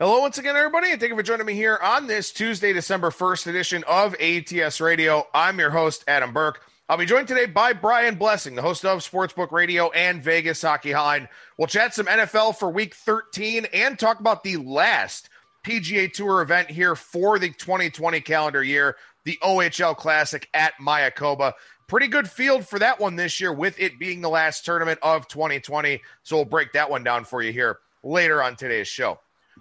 Hello, once again, everybody, and thank you for joining me here on this Tuesday, December 1st edition of ATS Radio. I'm your host, Adam Burke. I'll be joined today by Brian Blessing, the host of Sportsbook Radio and Vegas Hockey Hotline. We'll chat some NFL for week 13 and talk about the last PGA Tour event here for the 2020 calendar year, the OHL Classic at Mayakoba. Pretty good field for that one this year, with it being the last tournament of 2020. So we'll break that one down for you here later on today's show.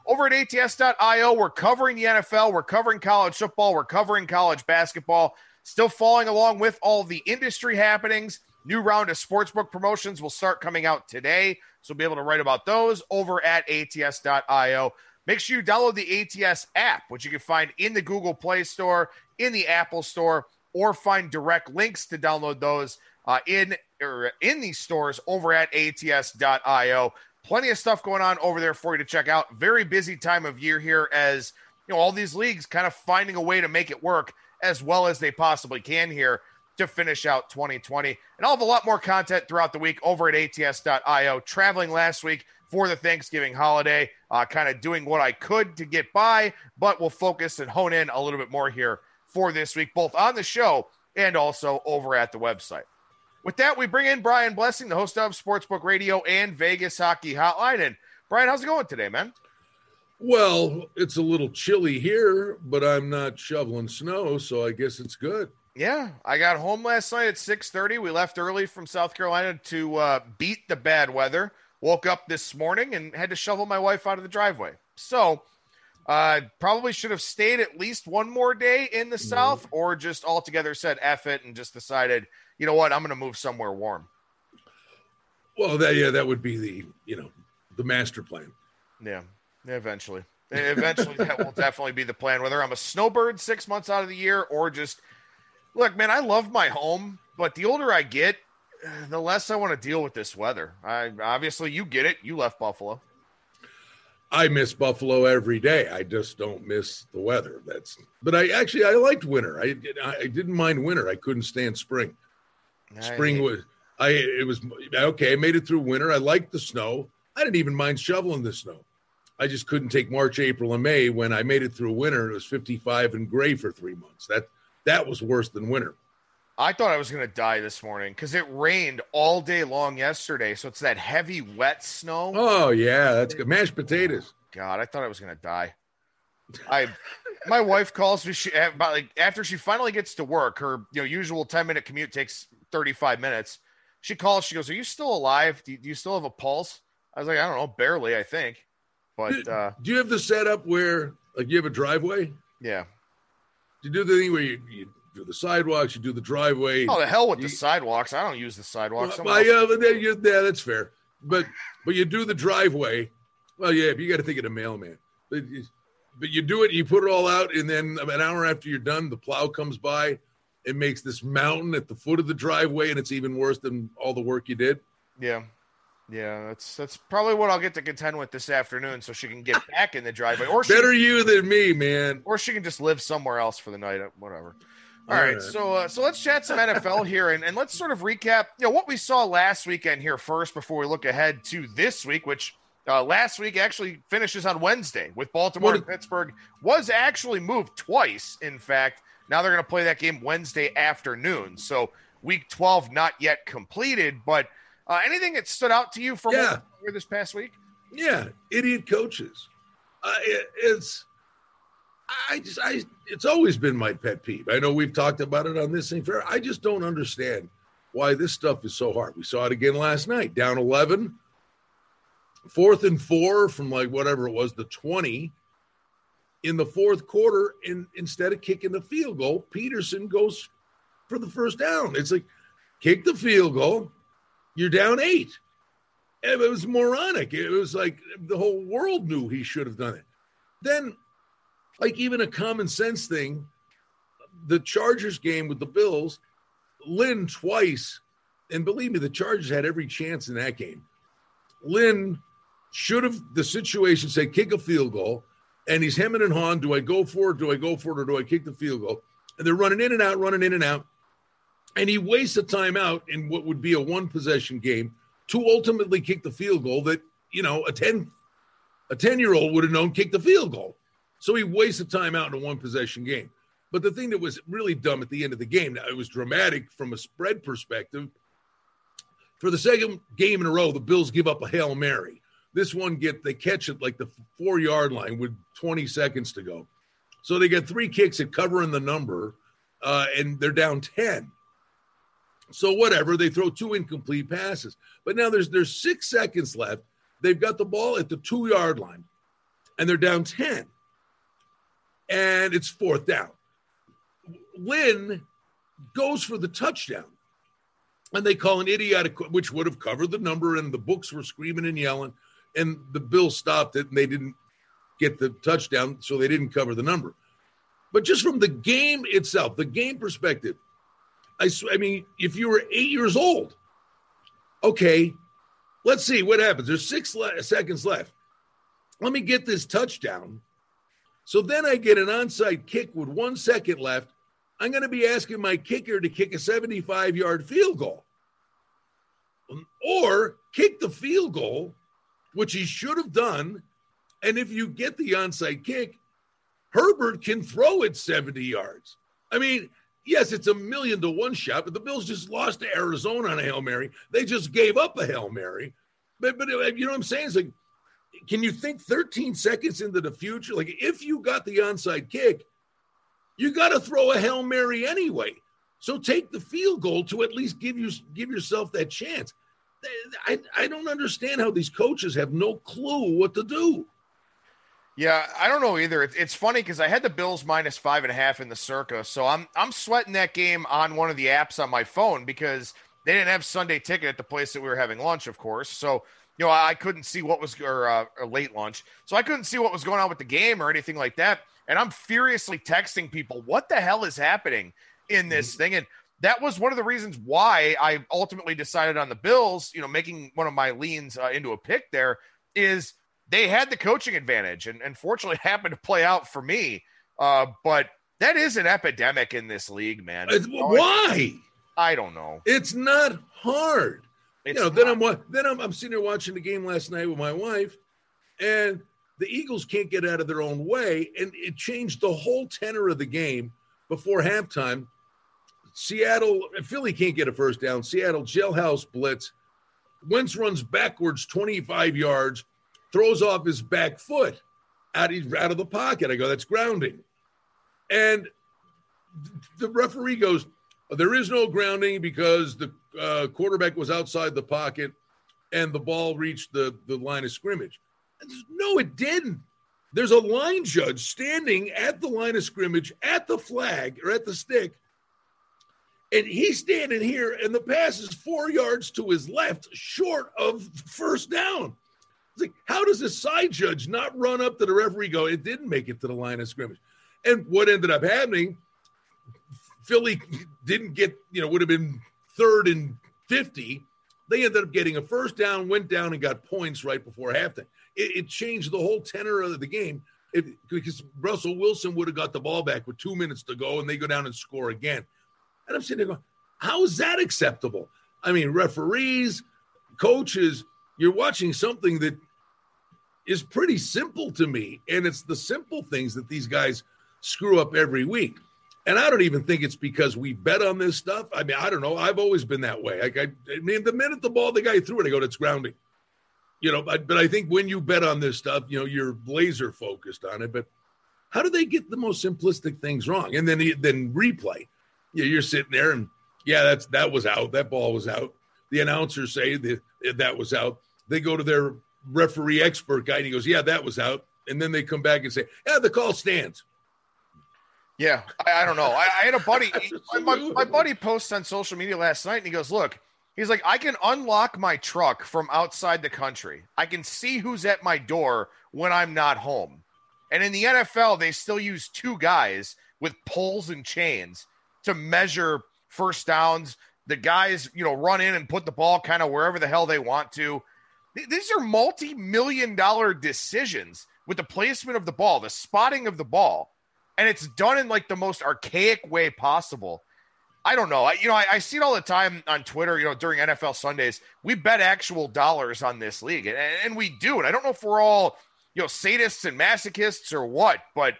Over at ATS.io, we're covering the NFL, we're covering college football, we're covering college basketball, still following along with all the industry happenings. New round of sportsbook promotions will start coming out today. So be able to write about those over at ATS.io. Make sure you download the ATS app, which you can find in the Google Play Store, in the Apple Store, or find direct links to download those uh, in or in these stores over at ATS.io plenty of stuff going on over there for you to check out. Very busy time of year here as you know all these leagues kind of finding a way to make it work as well as they possibly can here to finish out 2020. And I'll have a lot more content throughout the week over at ats.io. Traveling last week for the Thanksgiving holiday, uh, kind of doing what I could to get by, but we'll focus and hone in a little bit more here for this week, both on the show and also over at the website. With that, we bring in Brian Blessing, the host of Sportsbook Radio and Vegas Hockey Hotline. And Brian, how's it going today, man? Well, it's a little chilly here, but I'm not shoveling snow, so I guess it's good. Yeah, I got home last night at 6:30. We left early from South Carolina to uh, beat the bad weather. Woke up this morning and had to shovel my wife out of the driveway. So, uh, probably should have stayed at least one more day in the mm-hmm. South, or just altogether said "eff it" and just decided you know what, I'm going to move somewhere warm. Well, that yeah, that would be the you know the master plan. Yeah, eventually, eventually that will definitely be the plan. Whether I'm a snowbird six months out of the year or just look, man, I love my home, but the older I get, the less I want to deal with this weather. I obviously you get it. You left Buffalo. I miss Buffalo every day. I just don't miss the weather. That's but I actually I liked winter. I I didn't mind winter. I couldn't stand spring. Spring was I it was okay. I made it through winter. I liked the snow. I didn't even mind shoveling the snow. I just couldn't take March, April, and May when I made it through winter. It was 55 and gray for three months. That that was worse than winter. I thought I was going to die this morning because it rained all day long yesterday. So it's that heavy, wet snow. Oh yeah, that's good. Mashed potatoes. Oh, God, I thought I was going to die. I my wife calls me she eh, about like after she finally gets to work her you know usual 10 minute commute takes 35 minutes. She calls, she goes, Are you still alive? Do you, do you still have a pulse? I was like, I don't know, barely, I think. But uh, do you have the setup where like you have a driveway? Yeah. Do you do the thing where you, you do the sidewalks, you do the driveway? Oh, the hell with you, the sidewalks. I don't use the sidewalks. Well, yeah, but yeah, that's fair. But but you do the driveway. Well, yeah, you got to think of the mailman. But, but you do it, you put it all out, and then an hour after you're done, the plow comes by it makes this mountain at the foot of the driveway, and it's even worse than all the work you did. Yeah. Yeah, that's that's probably what I'll get to contend with this afternoon, so she can get back in the driveway. Or better she, you than me, man. Or she can just live somewhere else for the night. Whatever. All, all right, right, so uh, so let's chat some NFL here, and, and let's sort of recap, you know, what we saw last weekend here first before we look ahead to this week, which uh, last week actually finishes on Wednesday with Baltimore what, and Pittsburgh was actually moved twice, in fact. Now they're going to play that game Wednesday afternoon. So week 12 not yet completed, but uh, anything that stood out to you from yeah. this past week? Yeah, idiot coaches. Uh, it, it's I just I it's always been my pet peeve. I know we've talked about it on this thing fair. I just don't understand why this stuff is so hard. We saw it again last night, down 11, fourth and four from like whatever it was, the 20 in the fourth quarter, and instead of kicking the field goal, Pederson goes for the first down. It's like kick the field goal, you're down eight. And it was moronic. It was like the whole world knew he should have done it. Then, like even a common sense thing, the Chargers game with the Bills, Lynn twice, and believe me, the Chargers had every chance in that game. Lynn should have the situation say kick a field goal and he's hemming and hawing. Do I go for it? Do I go for it? Or do I kick the field goal? And they're running in and out, running in and out. And he wastes a timeout in what would be a one possession game to ultimately kick the field goal that, you know, a 10 A 10 year old would have known kick the field goal. So he wasted time out in a one possession game. But the thing that was really dumb at the end of the game, now it was dramatic from a spread perspective. For the second game in a row, the Bills give up a Hail Mary. This one get they catch it like the four yard line with 20 seconds to go. So they get three kicks at covering the number, uh, and they're down 10. So whatever, they throw two incomplete passes. But now there's there's six seconds left. They've got the ball at the two yard line, and they're down 10. And it's fourth down. Lynn goes for the touchdown. And they call an idiotic, which would have covered the number, and the books were screaming and yelling. And the bill stopped it, and they didn't get the touchdown, so they didn't cover the number. But just from the game itself, the game perspective, I, I mean, if you were eight years old, okay, let's see what happens. There's six le- seconds left. Let me get this touchdown. So then I get an onside kick with one second left. I'm going to be asking my kicker to kick a 75 yard field goal or kick the field goal, which he should have done. And if you get the onside kick, Herbert can throw it 70 yards. I mean, yes, it's a million to one shot, but the Bills just lost to Arizona on a Hail Mary. They just gave up a Hail Mary. But, but uh, you know what I'm saying? It's like, can you think 13 seconds into the future? Like, if you got the onside kick, you got to throw a Hail Mary anyway. So take the field goal to at least give you give yourself that chance. I, I don't understand how these coaches have no clue what to do. Yeah, I don't know either. It's, it's funny because I had the Bills minus five and a half in the circa, so I'm I'm sweating that game on one of the apps on my phone because they didn't have Sunday ticket at the place that we were having lunch, of course. So you know I couldn't see what was or, uh, or late lunch, so I couldn't see what was going on with the game or anything like that. And I'm furiously texting people, "What the hell is happening in this mm-hmm. thing?" And that was one of the reasons why I ultimately decided on the Bills. You know, making one of my leans uh, into a pick there is they had the coaching advantage, and, and fortunately happened to play out for me. Uh, but that is an epidemic in this league, man. Why? I don't know. It's not hard. It's you know, then I'm then I'm, I'm sitting here watching the game last night with my wife, and the Eagles can't get out of their own way, and it changed the whole tenor of the game before halftime. Seattle, Philly can't get a first down. Seattle jailhouse blitz. Wentz runs backwards 25 yards throws off his back foot out, out of the pocket. I go, that's grounding. And the referee goes, there is no grounding because the uh, quarterback was outside the pocket and the ball reached the, the line of scrimmage. No, it didn't. There's a line judge standing at the line of scrimmage at the flag or at the stick. And he's standing here, and the pass is four yards to his left, short of first down. It's like, how does a side judge not run up to the referee go, it didn't make it to the line of scrimmage? And what ended up happening, Philly didn't get, you know, would have been third and 50. They ended up getting a first down, went down, and got points right before halftime. It, it changed the whole tenor of the game if, because Russell Wilson would have got the ball back with two minutes to go and they go down and score again. And I'm sitting there going, how is that acceptable? I mean, referees, coaches, you're watching something that is pretty simple to me. And it's the simple things that these guys screw up every week. And I don't even think it's because we bet on this stuff. I mean, I don't know. I've always been that way. Like I, I mean, the minute the ball, the guy threw it, I go, "It's grounding." You know, but, but I think when you bet on this stuff, you know, you're laser focused on it. But how do they get the most simplistic things wrong? And then then replay. You know, you're sitting there and yeah, that's that was out. That ball was out. The announcers say that that was out. They go to their referee expert guy, and he goes, "Yeah, that was out." And then they come back and say, "Yeah, the call stands." Yeah, I, I don't know. I, I, had a buddy. my, my buddy posts on social media last night, and he goes, "Look." He's like, I can unlock my truck from outside the country. I can see who's at my door when I'm not home. And in the NFL, they still use two guys with poles and chains to measure first downs. The guys, you know, run in and put the ball kind of wherever the hell they want to. These are multi million dollar decisions with the placement of the ball, the spotting of the ball, and it's done in like the most archaic way possible. I don't know. I, you know, I, I, see it all the time on Twitter. You know, during NFL Sundays, we bet actual dollars on this league, and, and we do. And I don't know if we're all, you know sadists and masochists or what, but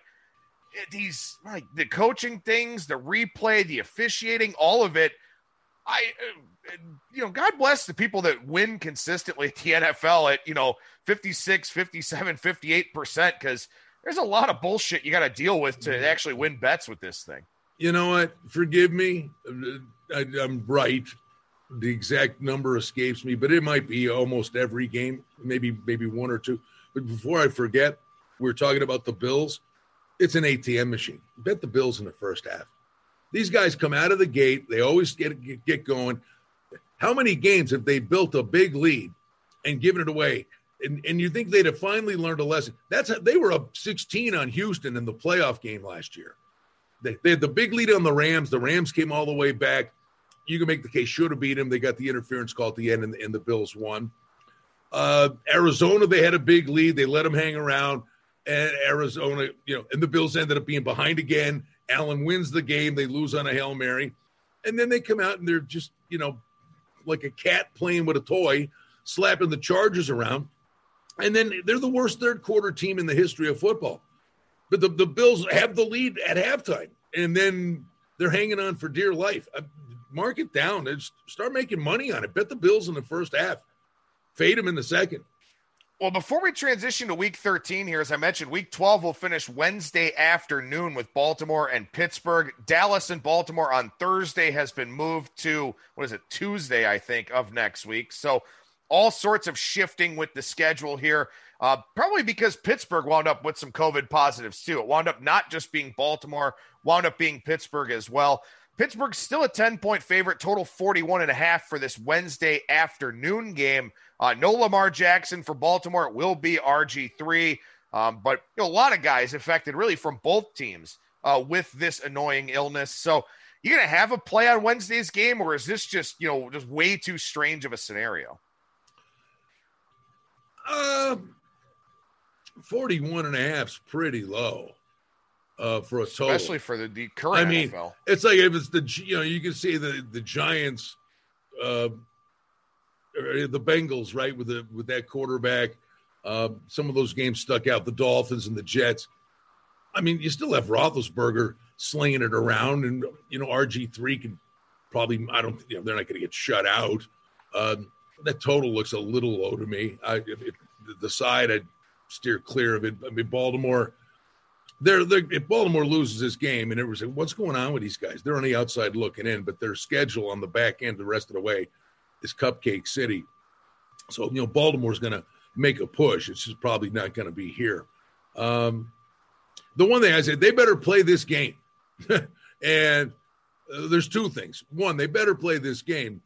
these like the coaching things, the replay, the officiating, all of it. I, uh, you know, God bless the people that win consistently at the NFL at, you know, 56, 57, 58%, because there's a lot of bullshit you got to deal with to actually win bets with this thing. You know what? Forgive me. I, I'm right. The exact number escapes me, but it might be almost every game, maybe maybe one or two. But before I forget, we are talking about the Bills. It's an ATM machine. Bet the Bills in the first half. These guys come out of the gate. They always get get going. How many games have they built a big lead and given it away? And, and you think they'd have finally learned a lesson? That's how, they were up 16 on Houston in the playoff game last year. They, they had the big lead on the Rams. The Rams came all the way back. You can make the case should have beat them. They got the interference call at the end, and, and the Bills won. Uh, Arizona, they had a big lead. They let them hang around, and Arizona, you know, and the Bills ended up being behind again. Allen wins the game. They lose on a hail mary, and then they come out and they're just, you know, like a cat playing with a toy, slapping the Chargers around, and then they're the worst third quarter team in the history of football. But the, the Bills have the lead at halftime, and then they're hanging on for dear life. Uh, mark it down and start making money on it. Bet the Bills in the first half, fade them in the second. Well, before we transition to week 13 here, as I mentioned, week 12 will finish Wednesday afternoon with Baltimore and Pittsburgh. Dallas and Baltimore on Thursday has been moved to, what is it, Tuesday, I think, of next week. So all sorts of shifting with the schedule here. Uh, probably because Pittsburgh wound up with some COVID positives too. It wound up not just being Baltimore, wound up being Pittsburgh as well. Pittsburgh's still a 10 point favorite, total 41 and a half for this Wednesday afternoon game. Uh, no Lamar Jackson for Baltimore. It will be RG3. Um, but you know, a lot of guys affected really from both teams uh, with this annoying illness. So you're going to have a play on Wednesday's game, or is this just, you know, just way too strange of a scenario? Uh, 41 and a half is pretty low uh, for a total. Especially for the, the current I mean, NFL. It's like if it's the, you know, you can see the, the Giants, uh, the Bengals, right, with the with that quarterback. Uh, some of those games stuck out. The Dolphins and the Jets. I mean, you still have Roethlisberger slinging it around, and you know RG three can probably. I don't. You know, they're not going to get shut out. Uh, that total looks a little low to me. I, if, if the side, I'd steer clear of it. I mean, Baltimore, they're, they're if Baltimore loses this game, and it was what's going on with these guys? They're on the outside looking in, but their schedule on the back end, the rest of the way, is Cupcake City. So you know, Baltimore's going to make a push. It's just probably not going to be here. Um, the one thing I said, they better play this game, and uh, there's two things. One, they better play this game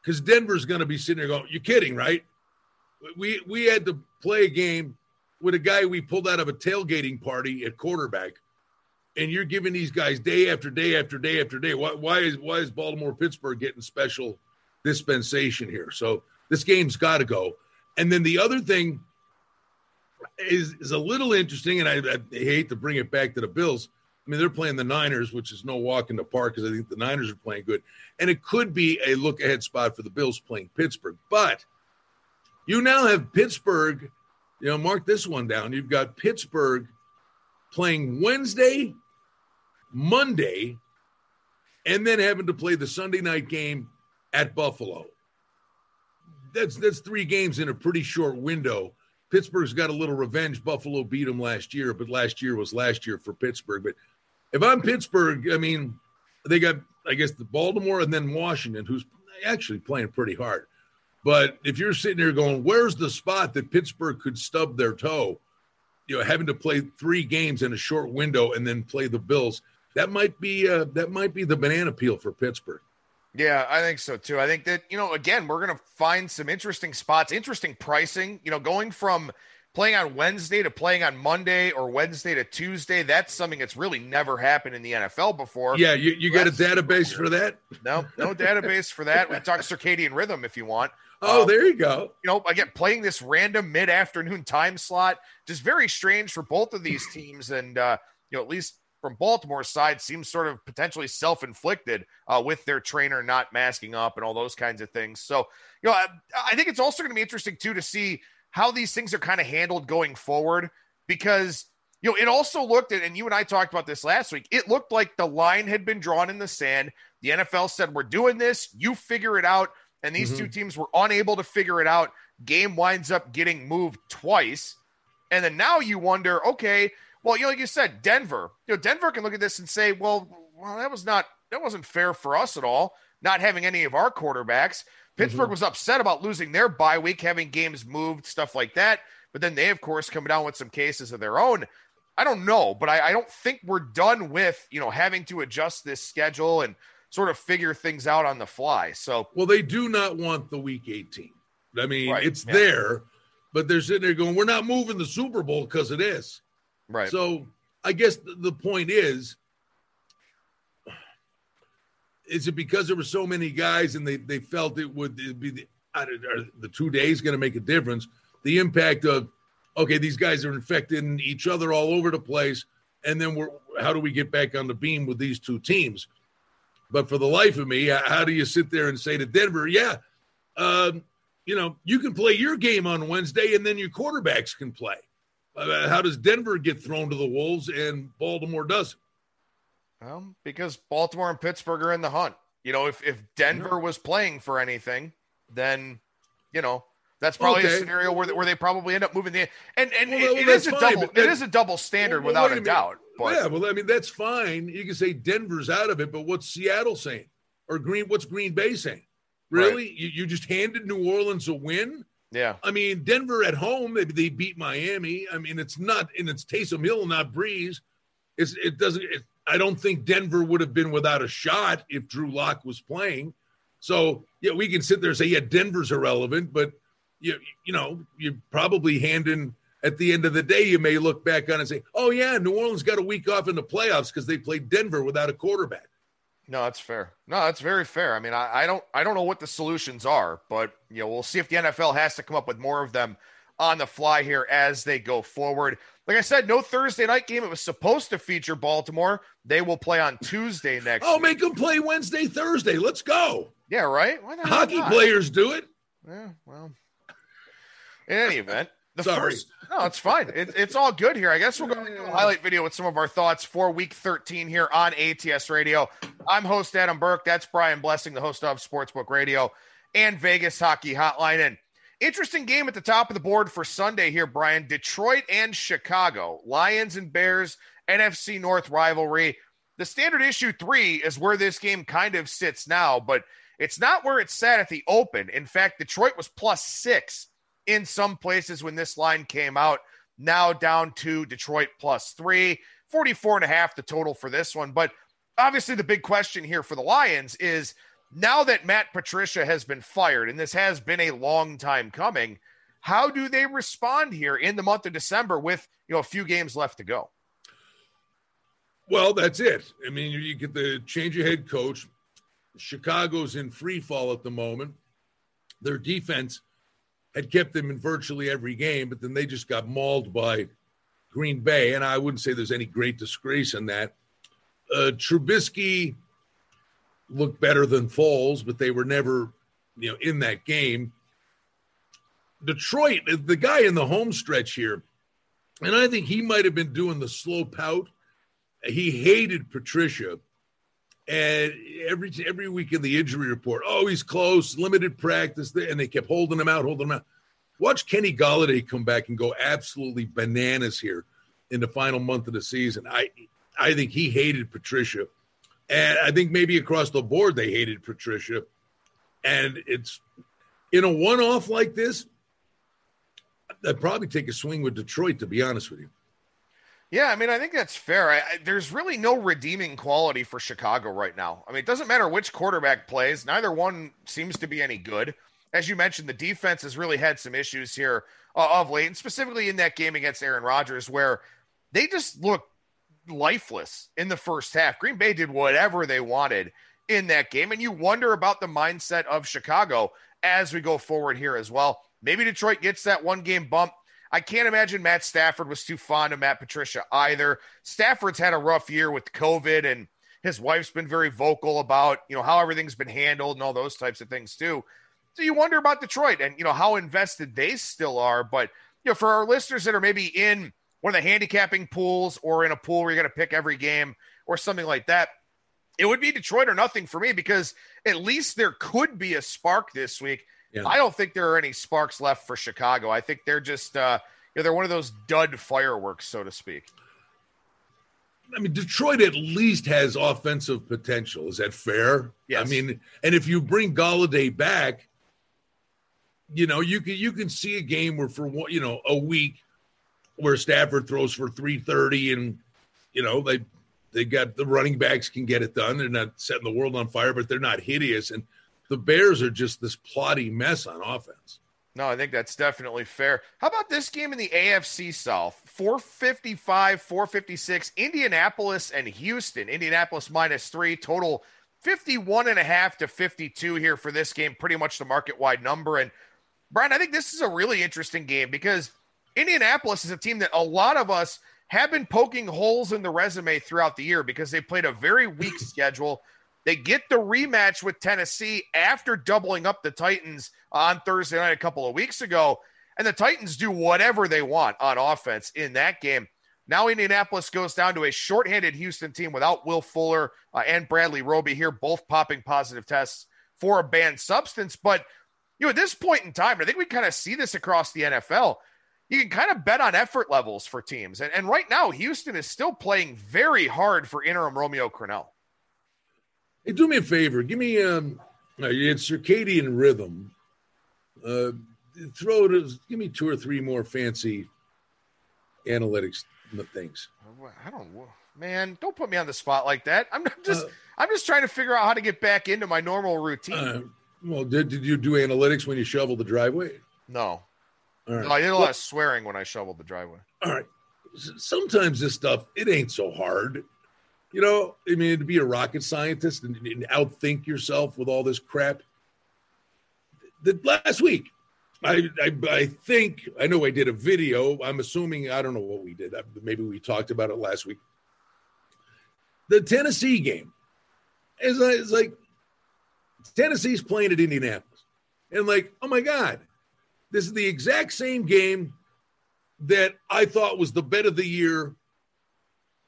because Denver's going to be sitting there going, "You're kidding, right?" We we had to play a game with a guy we pulled out of a tailgating party at quarterback, and you're giving these guys day after day after day after day. Why why is why is Baltimore Pittsburgh getting special dispensation here? So this game's got to go. And then the other thing is is a little interesting, and I, I hate to bring it back to the Bills I mean, they're playing the Niners, which is no walk in the park because I think the Niners are playing good. And it could be a look ahead spot for the Bills playing Pittsburgh. But you now have Pittsburgh, you know, mark this one down. You've got Pittsburgh playing Wednesday, Monday, and then having to play the Sunday night game at Buffalo. That's that's three games in a pretty short window. Pittsburgh's got a little revenge. Buffalo beat them last year, but last year was last year for Pittsburgh. But if I'm Pittsburgh, I mean, they got, I guess, the Baltimore and then Washington, who's actually playing pretty hard. But if you're sitting there going, where's the spot that Pittsburgh could stub their toe? You know, having to play three games in a short window and then play the Bills, that might be uh, that might be the banana peel for Pittsburgh. Yeah, I think so too. I think that, you know, again, we're going to find some interesting spots, interesting pricing, you know, going from playing on Wednesday to playing on Monday or Wednesday to Tuesday, that's something that's really never happened in the NFL before. Yeah, you, you got a database for that? No, no database for that. We talk circadian rhythm if you want. Oh, um, there you go. You know, again, playing this random mid afternoon time slot, just very strange for both of these teams. And, uh, you know, at least from Baltimore's side, seems sort of potentially self inflicted uh, with their trainer not masking up and all those kinds of things. So, you know, I, I think it's also going to be interesting, too, to see how these things are kind of handled going forward because you know, it also looked at, and you and I talked about this last week. It looked like the line had been drawn in the sand. The NFL said, We're doing this, you figure it out. And these mm-hmm. two teams were unable to figure it out. Game winds up getting moved twice. And then now you wonder, okay, well, you know, like you said, Denver, you know, Denver can look at this and say, well, well, that was not, that wasn't fair for us at all, not having any of our quarterbacks. Pittsburgh mm-hmm. was upset about losing their bye week, having games moved, stuff like that. But then they, of course, come down with some cases of their own. I don't know, but I, I don't think we're done with, you know, having to adjust this schedule and sort of figure things out on the fly. So, well, they do not want the week 18. I mean, right. it's yeah. there, but they're sitting there going, we're not moving the Super Bowl because of this. Right. So, I guess the, point is, is it because there were so many guys and they, they felt it would be the, are the two days going to make a difference? The impact of okay, these guys are infecting each other all over the place. And then we're, how do we get back on the beam with these two teams? But for the life of me, how do you sit there and say to Denver, yeah, um, you know, you can play your game on Wednesday and then your quarterbacks can play. Uh, how does Denver get thrown to the Wolves and Baltimore doesn't? Well, because Baltimore and Pittsburgh are in the hunt. You know, if, if Denver was playing for anything, then, you know, that's probably okay. a scenario where, where they probably end up moving the and and well, it, well, it is a fine, double it is a double standard well, without a, a doubt. But yeah, well, I mean that's fine. You can say Denver's out of it, but what's Seattle saying or Green? What's Green Bay saying? Really, right. you, you just handed New Orleans a win? Yeah. I mean, Denver at home, maybe they beat Miami. I mean, it's not, and it's Taysom Hill, not Brees. It's, it doesn't, it, I don't think Denver would have been without a shot if Drew Lock was playing. So, yeah, we can sit there and say, yeah, Denver's irrelevant, but you you know you probably handing at the end of the day you may look back on and say, oh yeah, New Orleans got a week off in the playoffs because they played Denver without a quarterback. No, that's fair. No, that's very fair. I mean, I, I don't I don't know what the solutions are, but you know we'll see if the NFL has to come up with more of them on the fly here as they go forward. Like I said, no Thursday night game. It was supposed to feature Baltimore. They will play on Tuesday next. Oh, week. make them play Wednesday, Thursday. Let's go. Yeah, right. Hockey players do it. Yeah, well, in any event, the Sorry. first no, it's fine. It, it's all good here. I guess we'll go to do a highlight video with some of our thoughts for Week 13 here on ATS Radio. I'm host Adam Burke. That's Brian Blessing, the host of Sportsbook Radio and Vegas Hockey Hotline. And interesting game at the top of the board for Sunday here, Brian. Detroit and Chicago, Lions and Bears, NFC North rivalry. The standard issue three is where this game kind of sits now, but it's not where it sat at the open. In fact, Detroit was plus six in some places when this line came out. Now down to Detroit plus three, 44 and a half the total for this one. But obviously, the big question here for the Lions is now that Matt Patricia has been fired, and this has been a long time coming, how do they respond here in the month of December with you know a few games left to go? Well, that's it. I mean, you get the change of head coach. Chicago's in free fall at the moment. Their defense had kept them in virtually every game, but then they just got mauled by Green Bay. And I wouldn't say there's any great disgrace in that. Uh, Trubisky looked better than Foles, but they were never, you know, in that game. Detroit, the guy in the home stretch here, and I think he might have been doing the slow pout. He hated Patricia. And every every week in the injury report, oh, he's close, limited practice, and they kept holding him out, holding him out. Watch Kenny Golladay come back and go absolutely bananas here in the final month of the season. I I think he hated Patricia, and I think maybe across the board they hated Patricia. And it's in a one-off like this, I'd probably take a swing with Detroit, to be honest with you. Yeah, I mean, I think that's fair. I, I, there's really no redeeming quality for Chicago right now. I mean, it doesn't matter which quarterback plays; neither one seems to be any good. As you mentioned, the defense has really had some issues here uh, of late, and specifically in that game against Aaron Rodgers, where they just looked lifeless in the first half. Green Bay did whatever they wanted in that game, and you wonder about the mindset of Chicago as we go forward here as well. Maybe Detroit gets that one game bump I can't imagine Matt Stafford was too fond of Matt Patricia either. Stafford's had a rough year with COVID, and his wife's been very vocal about you know how everything's been handled and all those types of things too. So you wonder about Detroit and you know how invested they still are. But you know, for our listeners that are maybe in one of the handicapping pools or in a pool where you're going to pick every game or something like that, it would be Detroit or nothing for me because at least there could be a spark this week. Yeah. I don't think there are any sparks left for Chicago. I think they're just uh, you know, they're one of those dud fireworks, so to speak. I mean, Detroit at least has offensive potential. Is that fair? Yes. I mean, and if you bring Golladay back, you know, you can you can see a game where for one, you know, a week where Stafford throws for 330 and you know, they they got the running backs can get it done. They're not setting the world on fire, but they're not hideous. And the Bears are just this plotty mess on offense. No, I think that's definitely fair. How about this game in the AFC South? 455, 456, Indianapolis and Houston. Indianapolis minus three, total 51 and a half to 52 here for this game, pretty much the market wide number. And Brian, I think this is a really interesting game because Indianapolis is a team that a lot of us have been poking holes in the resume throughout the year because they played a very weak schedule. They get the rematch with Tennessee after doubling up the Titans on Thursday night a couple of weeks ago. And the Titans do whatever they want on offense in that game. Now Indianapolis goes down to a shorthanded Houston team without Will Fuller uh, and Bradley Roby here, both popping positive tests for a banned substance. But you know, at this point in time, I think we kind of see this across the NFL. You can kind of bet on effort levels for teams. And, and right now, Houston is still playing very hard for interim Romeo Crennel. Hey, do me a favor. Give me um, it's circadian rhythm. Uh, throw it. Give me two or three more fancy analytics things. I don't, man. Don't put me on the spot like that. I'm just, uh, I'm just trying to figure out how to get back into my normal routine. Uh, well, did did you do analytics when you shoveled the driveway? No. No, I did a lot well, of swearing when I shoveled the driveway. All right. Sometimes this stuff it ain't so hard. You know, I mean, to be a rocket scientist and, and outthink yourself with all this crap. The, last week, I, I, I think I know I did a video. I'm assuming I don't know what we did. Maybe we talked about it last week. The Tennessee game is uh, it's like Tennessee's playing at Indianapolis, and like, oh my god, this is the exact same game that I thought was the bet of the year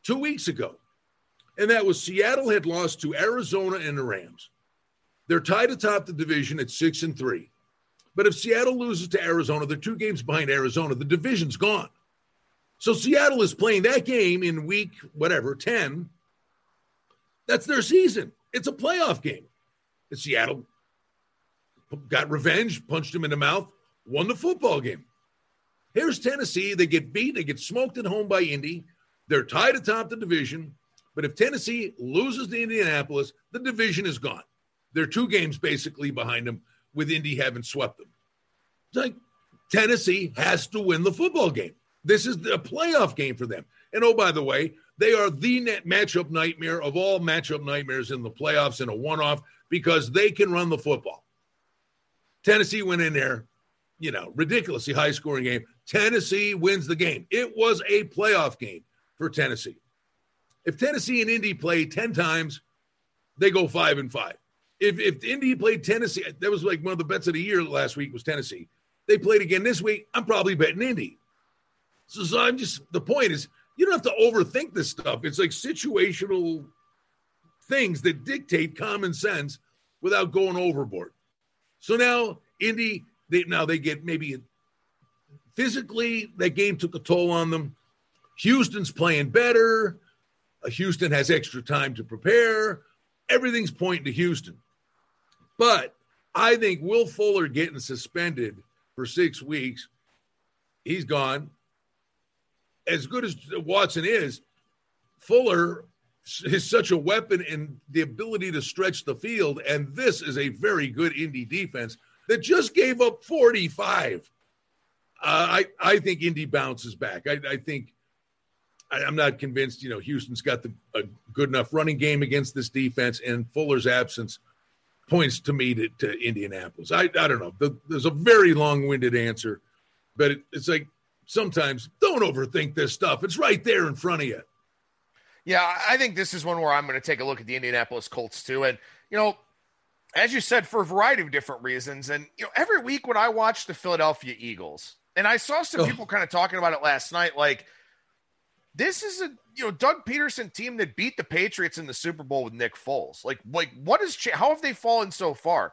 two weeks ago and that was Seattle had lost to Arizona and the Rams. They're tied atop the division at six and three. But if Seattle loses to Arizona, they're two games behind Arizona. The division's gone. So Seattle is playing that game in week whatever, 10. That's their season. It's a playoff game. And Seattle got revenge, punched him in the mouth, won the football game. Here's Tennessee. They get beat, they get smoked at home by Indy. They're tied atop the division. But if Tennessee loses to Indianapolis, the division is gone. They're two games basically behind them, with Indy having swept them. It's like Tennessee has to win the football game. This is a playoff game for them. And oh, by the way, they are the matchup nightmare of all matchup nightmares in the playoffs in a one off because they can run the football. Tennessee went in there, you know, ridiculously high scoring game. Tennessee wins the game. It was a playoff game for Tennessee. If Tennessee and Indy play 10 times, they go five and five. If, if Indy played Tennessee, that was like one of the bets of the year last week was Tennessee. They played again this week. I'm probably betting Indy. So, so I'm just, the point is, you don't have to overthink this stuff. It's like situational things that dictate common sense without going overboard. So now Indy, they, now they get maybe physically that game took a toll on them. Houston's playing better. Houston has extra time to prepare. Everything's pointing to Houston. But I think Will Fuller getting suspended for six weeks, he's gone. As good as Watson is, Fuller is such a weapon in the ability to stretch the field. And this is a very good Indy defense that just gave up 45. Uh, I, I think Indy bounces back. I, I think I, am not convinced. You know, Houston's got the, a good enough running game against this defense, and Fuller's absence points to me to, to Indianapolis. I, I don't know. The, there's a very long-winded answer, but it, it's like sometimes don't overthink this stuff. It's right there in front of you. Yeah, I think this is one where I'm going to take a look at the Indianapolis Colts too, and you know, as you said, for a variety of different reasons. And you know, every week when I watch the Philadelphia Eagles, and I saw some oh. people kind of talking about it last night, like this is a you know Doug Pederson team that beat the Patriots in the Super Bowl with Nick Foles. Like, like what is how have they fallen so far?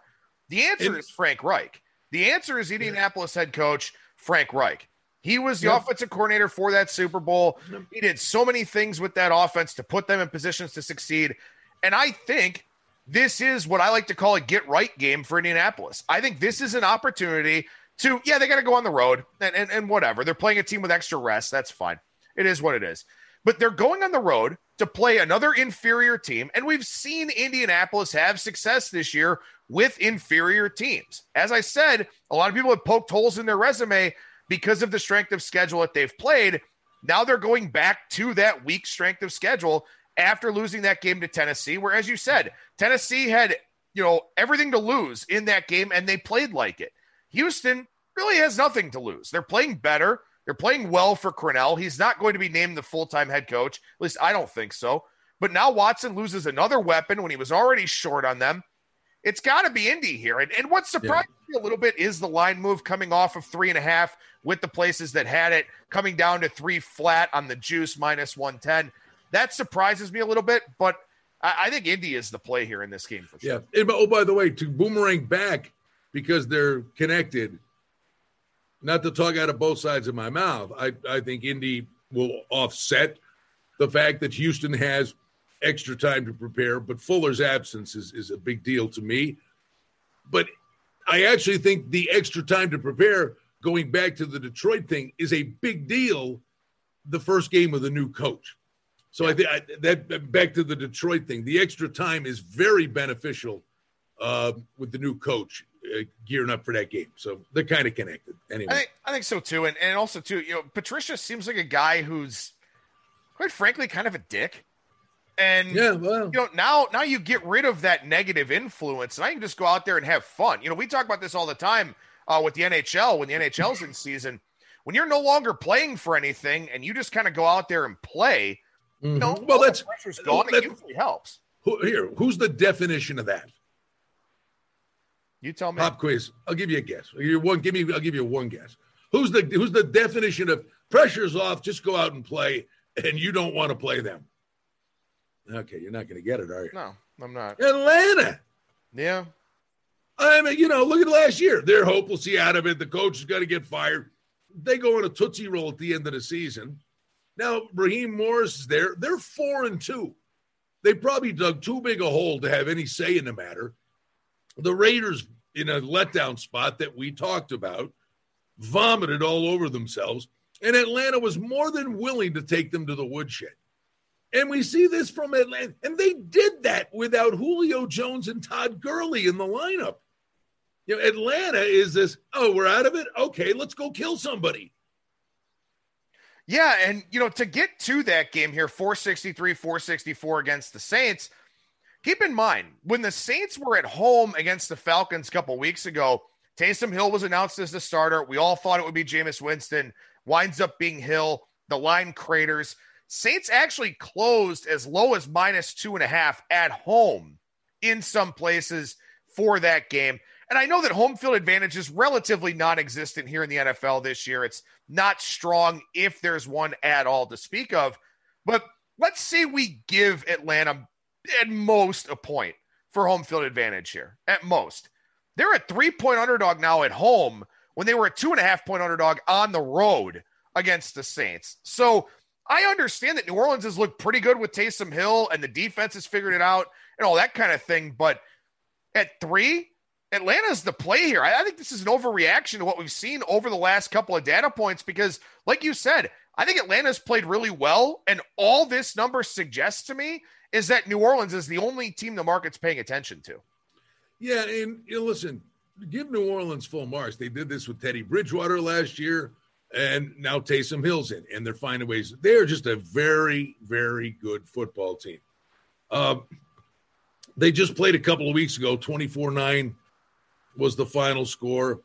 The answer it, is Frank Reich. The answer is Indianapolis head coach Frank Reich. He was the offensive coordinator for that Super Bowl. He did so many things with that offense to put them in positions to succeed. And I think this is what I like to call a get right game for Indianapolis. I think this is an opportunity to, yeah, they got to go on the road and, and, and whatever. They're playing a team with extra rest. That's fine. It is what it is. But they're going on the road to play another inferior team. And we've seen Indianapolis have success this year with inferior teams. As I said, a lot of people have poked holes in their resume because of the strength of schedule that they've played. Now they're going back to that weak strength of schedule after losing that game to Tennessee, where, as you said, Tennessee had you know everything to lose in that game and they played like it. Houston really has nothing to lose. They're playing better. They're playing well for Crennel. He's not going to be named the full time head coach. At least I don't think so. But now Watson loses another weapon when he was already short on them. It's got to be Indy here. And, and what surprised yeah. me a little bit is the line move coming off of three and a half with the places that had it, coming down to three flat on the juice minus 110. That surprises me a little bit, but I, I think Indy is the play here in this game for sure. Yeah. And, oh, by the way, to boomerang back because they're connected – not to talk out of both sides of my mouth, I, I think Indy will offset the fact that Houston has extra time to prepare, but Fuller's absence is, is a big deal to me. But I actually think the extra time to prepare, going back to the Detroit thing, is a big deal the first game of the new coach. So. I think that back to the Detroit thing, the extra time is very beneficial uh, with the new coach gearing up for that game. So they're kind of connected. Anyway, I think, I think so too, and and also too, you know, Patricia seems like a guy who's, quite frankly, kind of a dick. And yeah, well, you know, now now you get rid of that negative influence, and I can just go out there and have fun. You know, we talk about this all the time uh, with the NHL when the NHL's in season. When you're no longer playing for anything, and you just kind of go out there and play, mm-hmm. you know, well, that's pressure's gone. It usually helps. Who, here, who's the definition of that? You tell me. Pop quiz. I'll give you a guess. You one. Give me. I'll give you one guess. Who's the Who's the definition of pressure's off? Just go out and play, and you don't want to play them. Okay, you're not going to get it, are you? No, I'm not. Atlanta. Yeah. I mean, you know, look at last year. They're hopelessly out of it. The coach is going to get fired. They go on a tootsie roll at the end of the season. Now Raheem Morris is there. They're four and two. They probably dug too big a hole to have any say in the matter. The Raiders in a letdown spot that we talked about, vomited all over themselves, and Atlanta was more than willing to take them to the woodshed. And we see this from Atlanta, and they did that without Julio Jones and Todd Gurley in the lineup. You know, Atlanta is this, oh, we're out of it? Okay, let's go kill somebody. Yeah, and you know, to get to that game here, 463, 464 against the Saints – keep in mind when the Saints were at home against the Falcons a couple weeks ago, Taysom Hill was announced as the starter. We all thought it would be Jameis Winston. Winds up being Hill. The line craters. Saints actually closed as low as minus two and a half at home in some places for that game. And I know that home field advantage is relatively non existent here in the NFL this year. It's not strong if there's one at all to speak of. But let's say we give Atlanta at most a point for home field advantage here. At most. They're a three point underdog now at home when they were a two and a half point underdog on the road against the Saints. So I understand that New Orleans has looked pretty good with Taysom Hill and the defense has figured it out and all that kind of thing. But at three, Atlanta's the play here. I, I think this is an overreaction to what we've seen over the last couple of data points because, like you said, I think Atlanta's played really well. And all this number suggests to me is that New Orleans is the only team the market's paying attention to. Yeah, and you know, listen, give New Orleans full marks. They did this with Teddy Bridgewater last year, and now Taysom Hill's in, and they're finding ways. They're just a very, very good football team. Um, they just played a couple of weeks ago. Twenty four nine was the final score.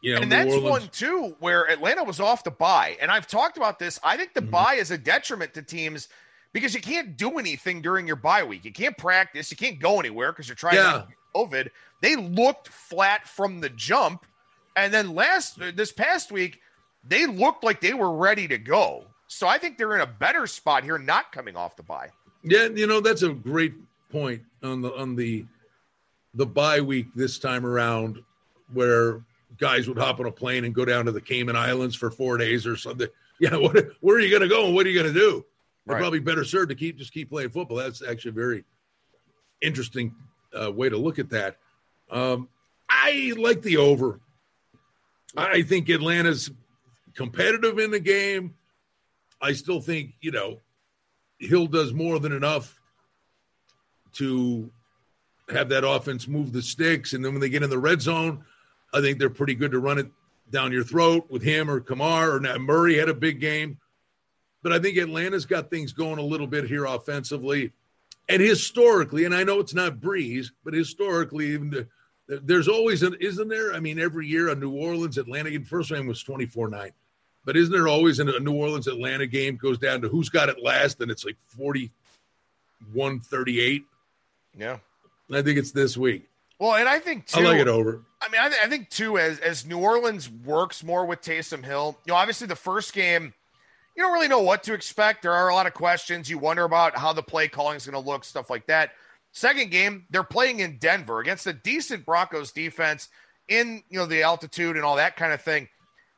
You know, and New that's Orleans. one too where Atlanta was off the bye, And I've talked about this. I think the mm-hmm. bye is a detriment to teams because you can't do anything during your bye week. You can't practice. You can't go anywhere because you're trying yeah. to COVID. They looked flat from the jump. And then last this past week, they looked like they were ready to go. So I think they're in a better spot here, not coming off the bye. Yeah, you know that's a great point on the on the the bye week this time around, where guys would hop on a plane and go down to the Cayman Islands for four days or something. Yeah, what, where are you going to go and what are you going to do? They're right. probably better served to keep just keep playing football. That's actually a very interesting uh, way to look at that. Um, I like the over. I think Atlanta's competitive in the game. I still think, you know, Hill does more than enough to have that offense move the sticks. And then when they get in the red zone, I think they're pretty good to run it down your throat with him or Kamara or now Murray had a big game. But I think Atlanta's got things going a little bit here offensively. And historically, and I know it's not Brees, but historically, the, there's always an isn't there? I mean, every year a New Orleans Atlanta game, first game was 24 9. But isn't there always a New Orleans Atlanta game goes down to who's got it last and it's like 41 38? Yeah. I think it's this week. Well, and I think too, I like it over. I mean, I, th- I think too, as as New Orleans works more with Taysom Hill, you know, obviously the first game, you don't really know what to expect. There are a lot of questions. You wonder about how the play calling is going to look, stuff like that. Second game, they're playing in Denver against a decent Broncos defense in you know the altitude and all that kind of thing.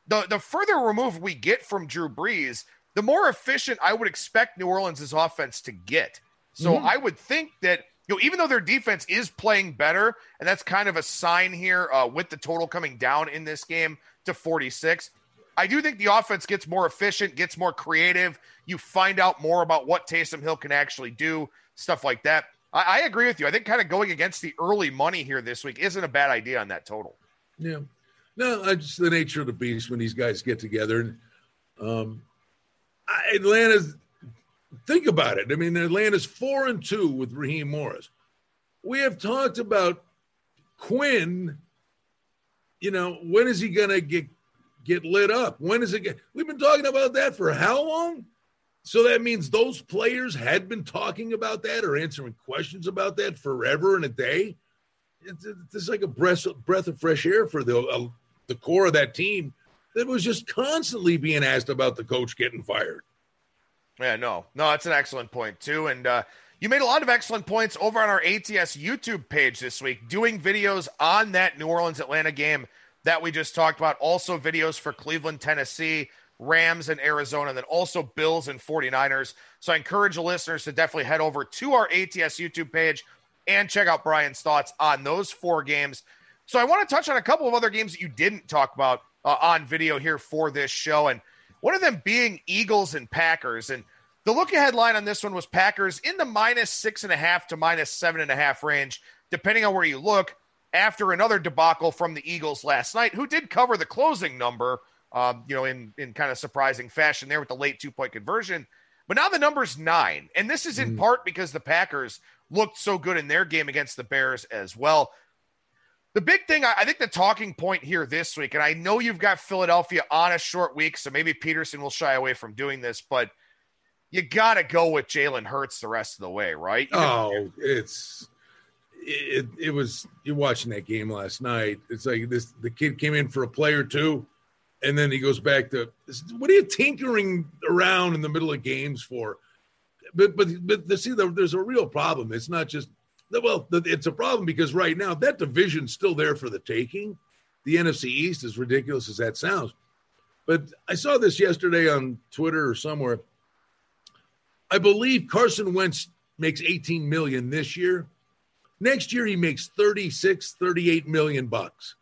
The the further removed we get from Drew Brees, the more efficient I would expect New Orleans' offense to get. So mm-hmm. I would think that you know even though their defense is playing better, and that's kind of a sign here uh, with the total coming down in this game to 46. I do think the offense gets more efficient, gets more creative. You find out more about what Taysom Hill can actually do, stuff like that. I, I agree with you. I think kind of going against the early money here this week isn't a bad idea on that total. Yeah. No, just the nature of the beast when these guys get together. And um, Atlanta's, think about it. I mean, Atlanta's four and two with Raheem Morris. We have talked about Quinn. You know, when is he going to get get lit up? When is it? Get, we've been talking about that for how long? So that means those players had been talking about that or answering questions about that forever and a day. It's, it's like a breath, breath of fresh air for the uh, the core of that team that was just constantly being asked about the coach getting fired. Yeah, no, no, that's an excellent point too. And uh, you made a lot of excellent points over on our ATS YouTube page this week, doing videos on that New Orleans Atlanta game that we just talked about. Also, videos for Cleveland, Tennessee, Rams and Arizona, and then also Bills and 49ers. So I encourage listeners to definitely head over to our ATS YouTube page and check out Brian's thoughts on those four games. So I want to touch on a couple of other games that you didn't talk about uh, on video here for this show, and one of them being Eagles and Packers. And the look ahead line on this one was Packers in the minus six and a half to minus seven and a half range, depending on where you look. After another debacle from the Eagles last night, who did cover the closing number um, you know, in in kind of surprising fashion there with the late two point conversion. But now the number's nine, and this is in mm. part because the Packers looked so good in their game against the Bears as well. The big thing, I think, the talking point here this week, and I know you've got Philadelphia on a short week, so maybe Pederson will shy away from doing this, but you got to go with Jalen Hurts the rest of the way, right? You oh, it's it, it was you're watching that game last night. It's like this the kid came in for a play or two and then he goes back to what are you tinkering around in the middle of games for? But but but see, there's a real problem. It's not just well, it's a problem because right now that division's still there for the taking. The NFC East, as ridiculous as that sounds, but I saw this yesterday on Twitter or somewhere. I believe Carson Wentz makes 18 million this year. Next year he makes 36, 38 million bucks.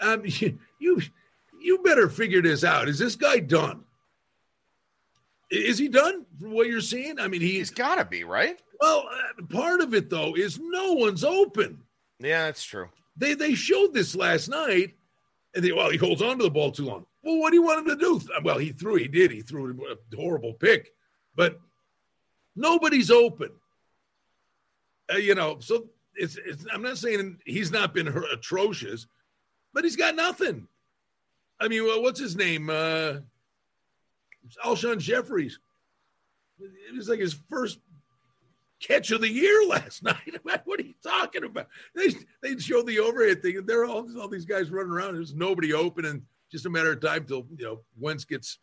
Um, you, you you better figure this out. Is this guy done? Is he done from what you're seeing? I mean, he, he's got to be, right? Well, uh, part of it, though, is no one's open. Yeah, that's true. They they showed this last night, and they, well, he holds on to the ball too long. Well, what do you want him to do? Well, he threw, he did. He threw a horrible pick, but nobody's open. Uh, you know, so it's, it's, I'm not saying he's not been atrocious, but he's got nothing. I mean, what's his name? Uh, Alshon Jeffries. It was like his first catch of the year last night. what are you talking about? They they show the overhead thing, and there are all, all these guys running around. There's nobody open, and just a matter of time till you know Wentz gets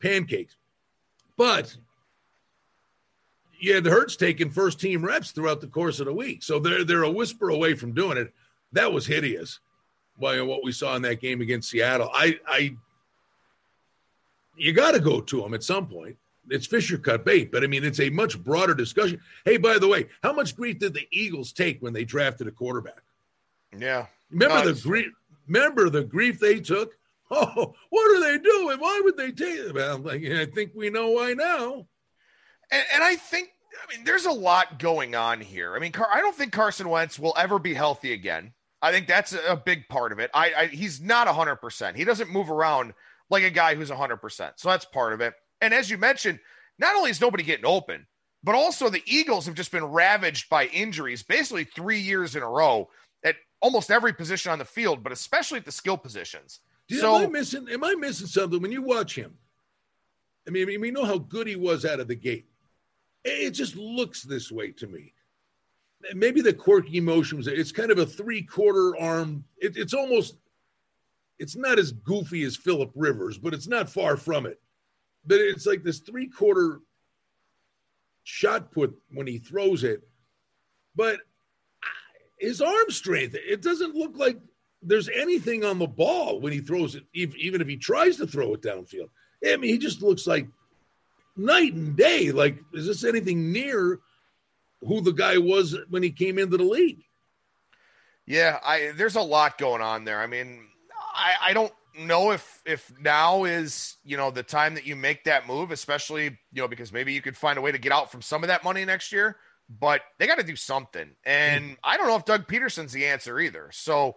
pancakes. But you had Hurts taking first team reps throughout the course of the week, so they're they're a whisper away from doing it. That was hideous. By what we saw in that game against Seattle, I I you got to go to them at some point it's Fisher cut bait, but I mean, it's a much broader discussion. Hey, by the way, how much grief did the Eagles take when they drafted a quarterback? Yeah. Remember no, the grief? Remember the grief they took? Oh, what are they doing? Why would they take it? Well, like, I think we know why now. And, and, I think, I mean, there's a lot going on here. I mean, Car- I don't think Carson Wentz will ever be healthy again. I think that's a big part of it. I, I he's not 100%. He doesn't move around like a guy who's 100%. So that's part of it. And as you mentioned, not only is nobody getting open, but also the Eagles have just been ravaged by injuries basically three years in a row at almost every position on the field, but especially at the skill positions. Dude, so, am I missing? Am I missing something when you watch him? I mean, we know how good he was out of the gate. It just looks this way to me. Maybe the quirky motions. It's kind of a three-quarter arm. It, it's almost. It's not as goofy as Philip Rivers, but it's not far from it but it's like this three quarter shot put when he throws it. But his arm strength, it doesn't look like there's anything on the ball when he throws it, even if he tries to throw it downfield. I mean, he just looks like night and day. Like, is this anything near who the guy was when he came into the league? Yeah, I there's a lot going on there. I mean, I, I don't know if if now is you know the time that you make that move, especially you know because maybe you could find a way to get out from some of that money next year. But they got to do something, and mm. I don't know if Doug Pederson's the answer either. So,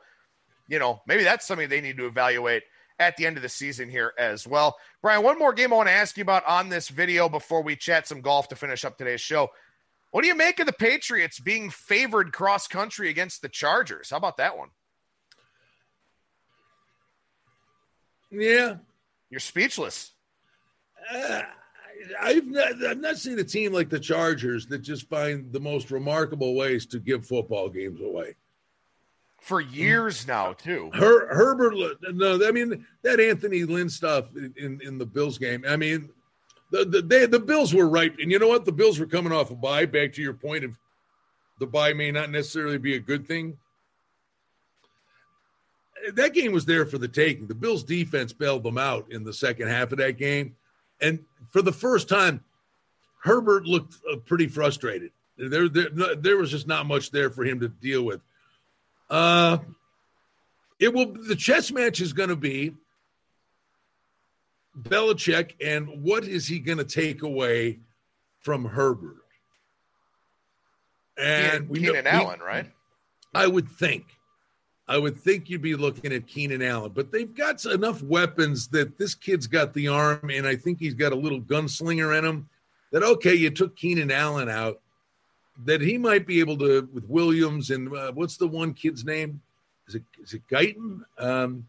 you know, maybe that's something they need to evaluate at the end of the season here as well. Brian, one more game I want to ask you about on this video before we chat some golf to finish up today's show. What do you make of the Patriots being favored cross country against the Chargers? How about that one? Yeah. You're speechless. Uh, I've not, I've not seen a team like the Chargers that just find the most remarkable ways to give football games away. For years now, too. Her, Herbert, no, I mean that Anthony Lynn stuff in, in the Bills game. I mean, the the they, the Bills were right, and you know what? The Bills were coming off a bye. Back to your point of the bye may not necessarily be a good thing that game was there for the taking. The Bills defense bailed them out in the second half of that game. And for the first time, Herbert looked uh, pretty frustrated. There, there, there was just not much there for him to deal with. Uh, it will. The chess match is going to be Belichick, and what is he going to take away from Herbert? And Keenan, Keenan Allen, right? I would think. I would think you'd be looking at Keenan Allen, but they've got enough weapons that this kid's got the arm, and I think he's got a little gunslinger in him. That okay, you took Keenan Allen out, that he might be able to with Williams and uh, what's the one kid's name? Is it is it Guyton? Um,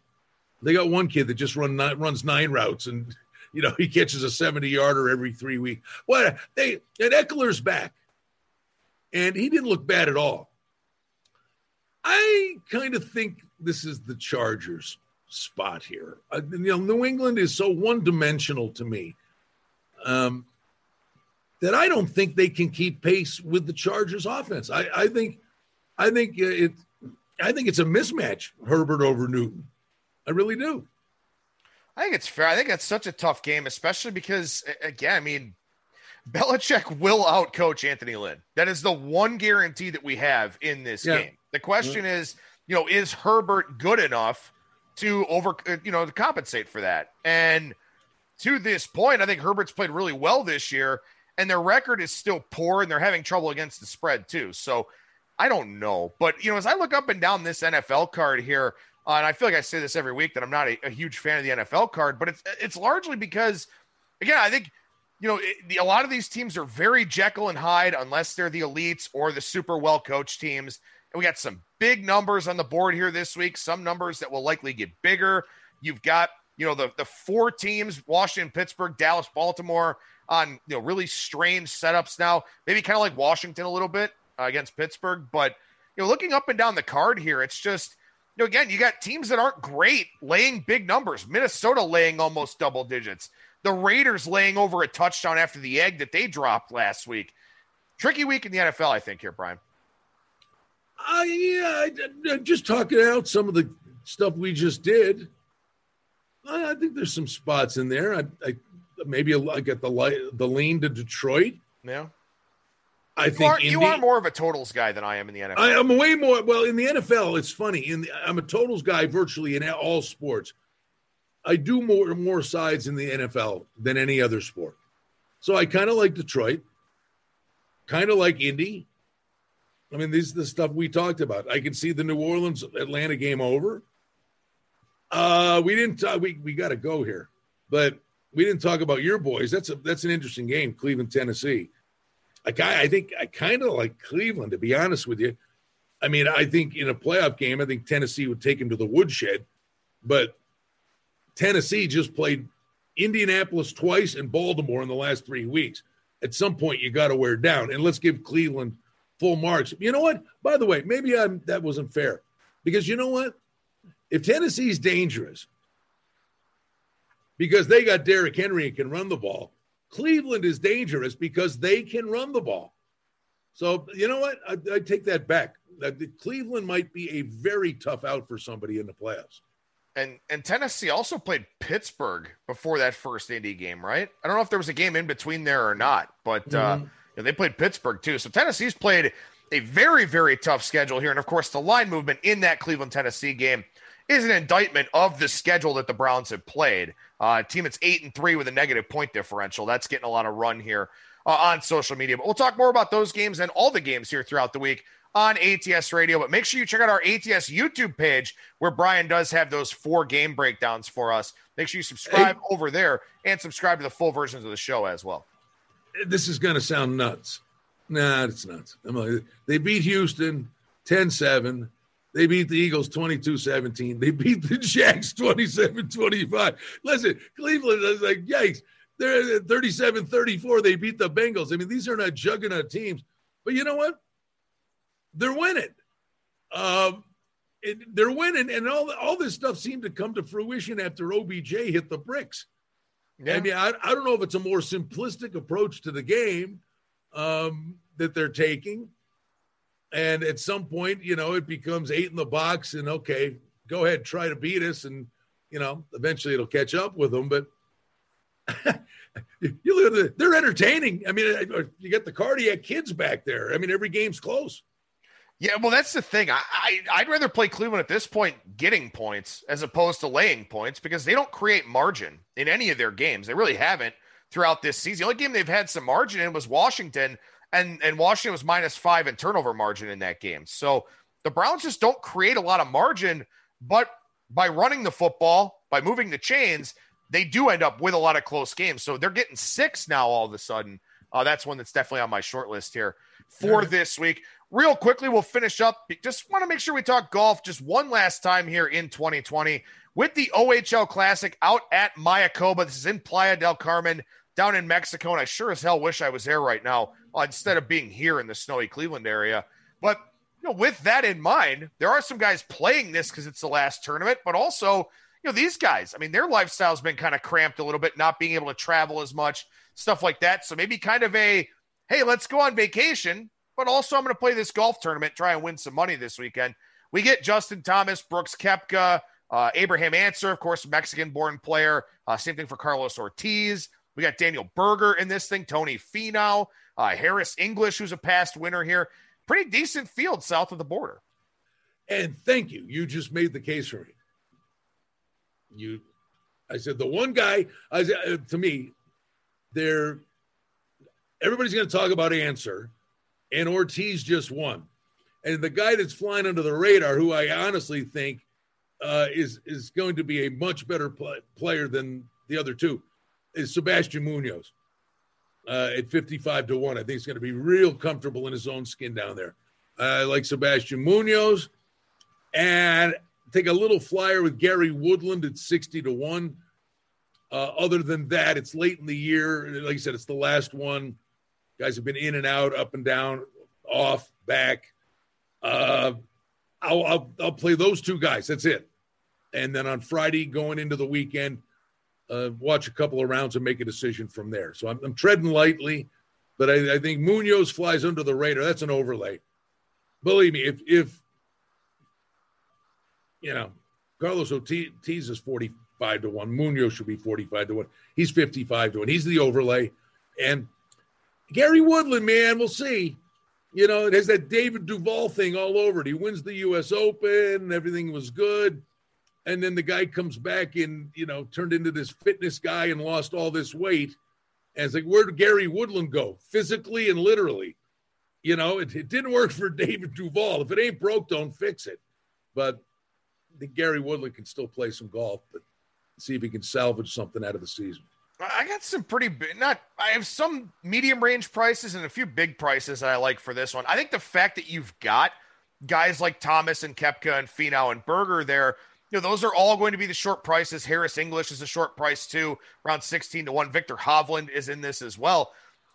they got one kid that just run nine, runs nine routes, and you know he catches a seventy yarder every three weeks. What they and Ekeler's back, and he didn't look bad at all. I kind of think this is the Chargers spot here. Uh, you know, New England is so one dimensional to me um, that I don't think they can keep pace with the Chargers offense. I, I think, I think it, I think it's a mismatch. Herbert over Newton. I really do. I think it's fair. I think that's such a tough game, especially because, again, I mean, Belichick will outcoach Anthony Lynn. That is the one guarantee that we have in this yeah. game. The question mm-hmm. is, you know, is Herbert good enough to over, uh, you know, to compensate for that? And to this point, I think Herbert's played really well this year, and their record is still poor, and they're having trouble against the spread too. So I don't know, but you know, as I look up and down this NFL card here, uh, and I feel like I say this every week that I'm not a, a, huge fan of the NFL card, but it's it's largely because, again, I think you know it, the, a lot of these teams are very Jekyll and Hyde unless they're the elites or the super well coached teams. And we got some big numbers on the board here this week, some numbers that will likely get bigger. You've got, you know, the, the four teams Washington, Pittsburgh, Dallas, Baltimore on you know really strange setups now, maybe kind of like Washington a little bit uh, against Pittsburgh. But you know, looking up and down the card here, it's just you know again you got teams that aren't great laying big numbers. Minnesota laying almost double digits. The Raiders laying over a touchdown after the egg that they dropped last week. Tricky week in the NFL, I think here, Brian. Uh, yeah, i just talking out some of the stuff we just did. I, I think there's some spots in there. I, I maybe I get the light, the lean to Detroit. Yeah. I you think are, you are more of a totals guy than I am in the NFL. I am way more. Well, in the NFL, it's funny. In the, I'm a totals guy virtually in all sports. I do more more sides in the NFL than any other sport. So I kind of like Detroit, kind of like Indy. I mean, this is the stuff we talked about. I can see the New Orleans Atlanta game over. Uh, we didn't. Talk, we we got to go here, but we didn't talk about your boys. That's a that's an interesting game, Cleveland, Tennessee. Like I I think I kind of like Cleveland to be honest with you. I mean, I think in a playoff game, I think Tennessee would take him to the woodshed, but Tennessee just played Indianapolis twice and Baltimore in the last three weeks. At some point, you got to wear down, and let's give Cleveland full marks. You know what? By the way, maybe I'm, that wasn't fair because you know what? If Tennessee's dangerous because they got Derrick Henry and can run the ball, Cleveland is dangerous because they can run the ball. So you know what? I, I take that back. That Cleveland might be a very tough out for somebody in the playoffs. And and Tennessee also played Pittsburgh before that first Indy game, right? I don't know if there was a game in between there or not, but uh, mm-hmm. uh, you know, they played Pittsburgh too. So Tennessee's played a very very tough schedule here, and of course the line movement in that Cleveland Tennessee game is an indictment of the schedule that the Browns have played. Uh, team that's eight and three with a negative point differential. That's getting a lot of run here uh, on social media. But we'll talk more about those games and all the games here throughout the week on ATS Radio. But make sure you check out our ATS YouTube page where Brian does have those four game breakdowns for us. Make sure you subscribe hey. over there and subscribe to the full versions of the show as well. This is going to sound nuts. Nah, it's nuts. Like, they beat Houston 10 7. They beat the Eagles 22 17. They beat the Jacks 27 25. Listen, Cleveland is like, yikes. They're 37 34. They beat the Bengals. I mean, these are not juggernaut teams. But you know what? they're winning. Um, it, they're winning, and all all this stuff seemed to come to fruition after OBJ hit the bricks. Yeah. I mean, I, I don't know if it's a more simplistic approach to the game um, that they're taking, and at some point, you know, it becomes eight in the box, and okay, go ahead, try to beat us, and you know, eventually it'll catch up with them. But you look at the, they're entertaining. I mean, uh, uh, you got the cardiac kids back there. I mean, every game's close. Yeah, well, that's the thing. I, I would rather play Cleveland at this point getting points as opposed to laying points because they don't create margin in any of their games. They really haven't throughout this season. The only game they've had some margin in was Washington, and and Washington was minus five in turnover margin in that game. So the Browns just don't create a lot of margin, but by running the football, by moving the chains, they do end up with a lot of close games. So they're getting six now all of a sudden. Uh, that's one that's definitely on my short list here for this week. Real quickly, we'll finish up. Just want to make sure we talk golf just one last time here in 2020 with the OHL Classic out at Mayakoba. This is in Playa del Carmen down in Mexico. And I sure as hell wish I was there right now uh, instead of being here in the snowy Cleveland area. But you know, with that in mind, there are some guys playing this because it's the last tournament, but also, you know, these guys, I mean, their lifestyle's been kind of cramped a little bit, not being able to travel as much, stuff like that. So maybe kind of a, hey, let's go on vacation but also I'm going to play this golf tournament, try and win some money this weekend. We get Justin Thomas, Brooks Koepka, uh, Abraham Ancer, of course, Mexican born player. Uh, same thing for Carlos Ortiz. We got Daniel Berger in this thing, Tony Finau, uh, Harris English, who's a past winner here. Pretty decent field south of the border. And thank you. You just made the case for me. You, I said the one guy. I said, uh, to me, there. Everybody's going to talk about Ancer, and Ortiz just won. And the guy that's flying under the radar, who I honestly think uh, is is going to be a much better play, player than the other two, is Sebastian Munoz uh, at 55 to 1. I think he's going to be real comfortable in his own skin down there. I like Sebastian Munoz. And take a little flyer with Gary Woodland at 60 to 1. Uh, other than that, it's late in the year. Like I said, it's the last one. Guys have been in and out, up and down, off, back. Uh, I'll, I'll, I'll play those two guys. That's it. And then on Friday, going into the weekend, uh, watch a couple of rounds and make a decision from there. So I'm, I'm treading lightly, but I, I, think Munoz flies under the radar. That's an overlay. Believe me, if if you know Carlos Ortiz is 45 to 1, Munoz should be 45 to 1. He's 55 to 1. He's the overlay. And Gary Woodland, man, we'll see. You know, it has that David Duval thing all over it. He wins the U.S. Open, everything was good. And then the guy comes back and, you know, turned into this fitness guy and lost all this weight. And it's like, where did Gary Woodland go? Physically and literally. You know, it, it didn't work for David Duval. If it ain't broke, don't fix it. But I think Gary Woodland can still play some golf, but see if he can salvage something out of the season. I got some pretty big, not, I have some medium range prices and a few big prices that I like for this one. I think the fact that you've got guys like Thomas and Koepka and Finau and Berger there, you know, those are all going to be the short prices. Harris English is a short price too, around 16 to 1. Viktor Hovland is in this as well.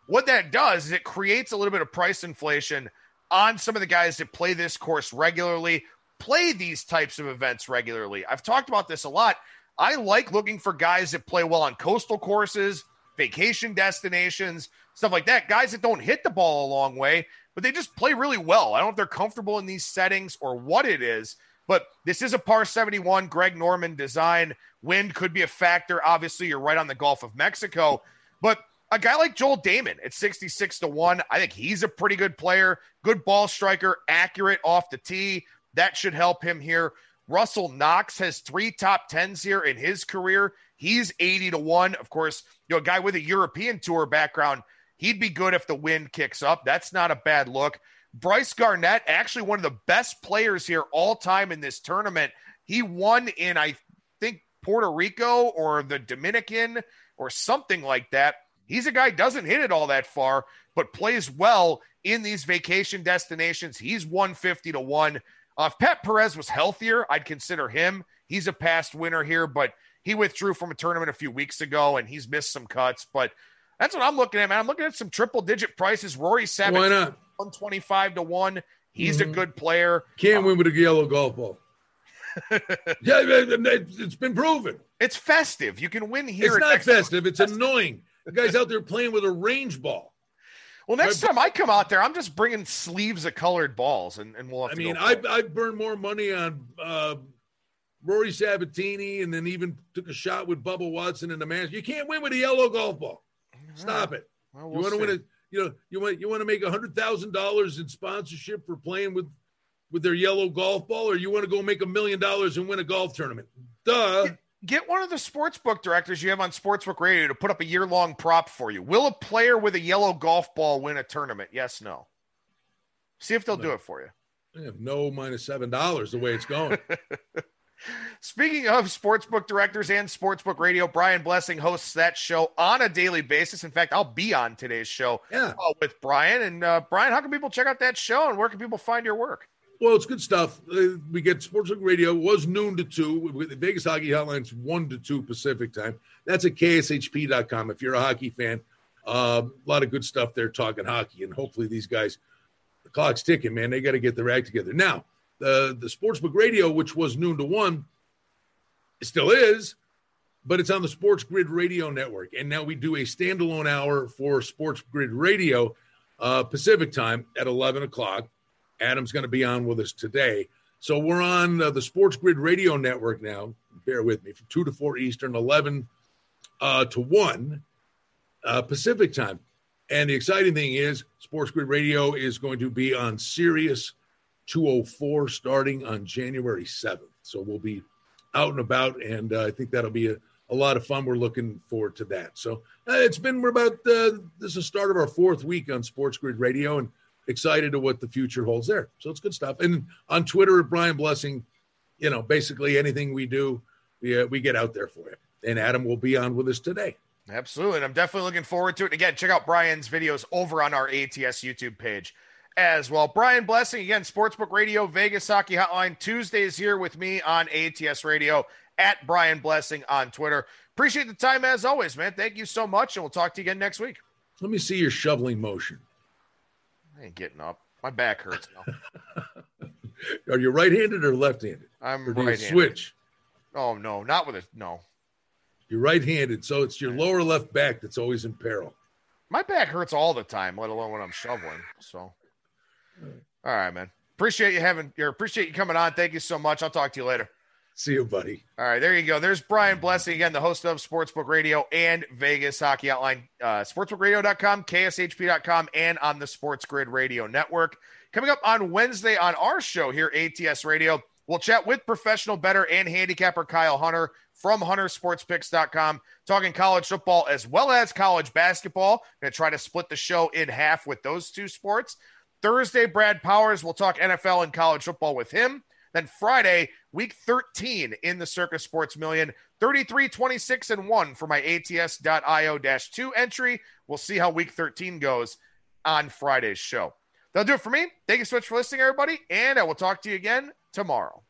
What that does is it creates a little bit of price inflation on some of the guys that play this course regularly, play these types of events regularly. I've talked about this a lot. I like looking for guys that play well on coastal courses, vacation destinations, stuff like that. Guys that don't hit the ball a long way, but they just play really well. I don't know if they're comfortable in these settings or what it is, but this is a par 71 Greg Norman design. Wind could be a factor. Obviously, you're right on the Gulf of Mexico, but a guy like Joel Dahmen at 66 to 1, I think he's a pretty good player, good ball striker, accurate off the tee. That should help him here. Russell Knox has three top tens here in his career. He's 80 to 1. Of course, you know, a guy with a European tour background, he'd be good if the wind kicks up. That's not a bad look. Brice Garnett, actually one of the best players here all time in this tournament. He won in, I think, Puerto Rico or the Dominican or something like that. He's a guy doesn't hit it all that far, but plays well in these vacation destinations. He's 150 to 1. Uh, if Pat Perez was healthier, I'd consider him. He's a past winner here, but he withdrew from a tournament a few weeks ago and he's missed some cuts. But that's what I'm looking at, man. I'm looking at some triple digit prices. Rory Savage? 125 to 1. He's Mhm. a good player. Can't Um, win with a yellow golf ball. yeah, it's been proven. It's festive. You can win here. It's at not festive. It's annoying. The guy's out there playing with a range ball. Well, next My- time I come out there, I'm just bringing sleeves of colored balls, and, and we'll have I to mean, go I for. I burned more money on uh, Rory Sabbatini, and then even took a shot with Bubba Watson in the match. You can't win with a yellow golf ball. Stop it. Well, You we'll want to win see. You know you want you want to make a hundred thousand dollars in sponsorship for playing with with their yellow golf ball, or you want to go make a million dollars and win a golf tournament? Duh. Get one of the sportsbook directors you have on Sportsbook Radio to put up a year long prop for you. Will a player with a yellow golf ball win a tournament? Yes, no. See if they'll do it for you. I have no minus seven dollars the way it's going. Speaking of sportsbook directors and sportsbook radio, Brian Blessing hosts that show on a daily basis. In fact, I'll be on today's show yeah. uh, with Brian. And uh, Brian, how can people check out that show and where can people find your work? Well, it's good stuff. Uh, we get Sportsbook Radio was noon to two. The Vegas Hockey Hotline's one to two Pacific time. That's at kshp.com. If you're a hockey fan, uh, a lot of good stuff there talking hockey, and hopefully these guys, the clock's ticking, man. They got to get their act together. Now, the the Sportsbook Radio, which was noon to one, it still is, but it's on the Sports Grid Radio Network, and now we do a standalone hour for Sports Grid Radio uh, Pacific time at eleven o'clock. Adam's going to be on with us today. So we're on uh, the Sports Grid Radio Network now. Bear with me from 2 to 4 Eastern, 11 uh, to 1 uh, Pacific time. And the exciting thing is, Sports Grid Radio is going to be on Sirius 204 starting on January 7th. So we'll be out and about, and uh, I think that'll be a, a lot of fun. We're looking forward to that. So uh, it's been, we're about, uh, this is the start of our fourth week on Sports Grid Radio, and excited to what the future holds there. So it's good stuff. And on Twitter at Brian Blessing, you know, basically anything we do, we, uh, we get out there for you. And Adam will be on with us today. Absolutely. And I'm definitely looking forward to it. Again, check out Brian's videos over on our ATS YouTube page as well. Brian Blessing, again, Sportsbook Radio, Vegas Hockey Hotline, Tuesdays here with me on ATS Radio at Brian Blessing on Twitter. appreciate the time as always, man. Thank you so much, and we'll talk to you again next week. Let me see your shoveling motion. I ain't getting up. My back hurts now. Are you right-handed or left-handed? I'm Or do right-handed. switch? Oh no, not with a no. You're right-handed, so it's your lower left back that's always in peril. My back hurts all the time, let alone when I'm shoveling. So, all right, man. Appreciate you having. Or appreciate you coming on. Thank you so much. I'll talk to you later. See you, buddy. All right, there you go. There's Brian Blessing again, the host of Sportsbook Radio and Vegas Hockey Hotline. Uh, sportsbookradio.com, kshp.com, and on the Sports Grid Radio Network. Coming up on Wednesday on our show here, ATS Radio, we'll chat with professional bettor and handicapper Kyle Hunter from huntersportspicks.com, talking college football as well as college basketball. Going to try to split the show in half with those two sports. Thursday, Brad Powers will talk NFL and college football with him. Then Friday, week 13 in the Circa Sports Million, 33, 26, and 1 for my ATS.io 2 entry. We'll see how week 13 goes on Friday's show. That'll do it for me. Thank you so much for listening, everybody, and I will talk to you again tomorrow.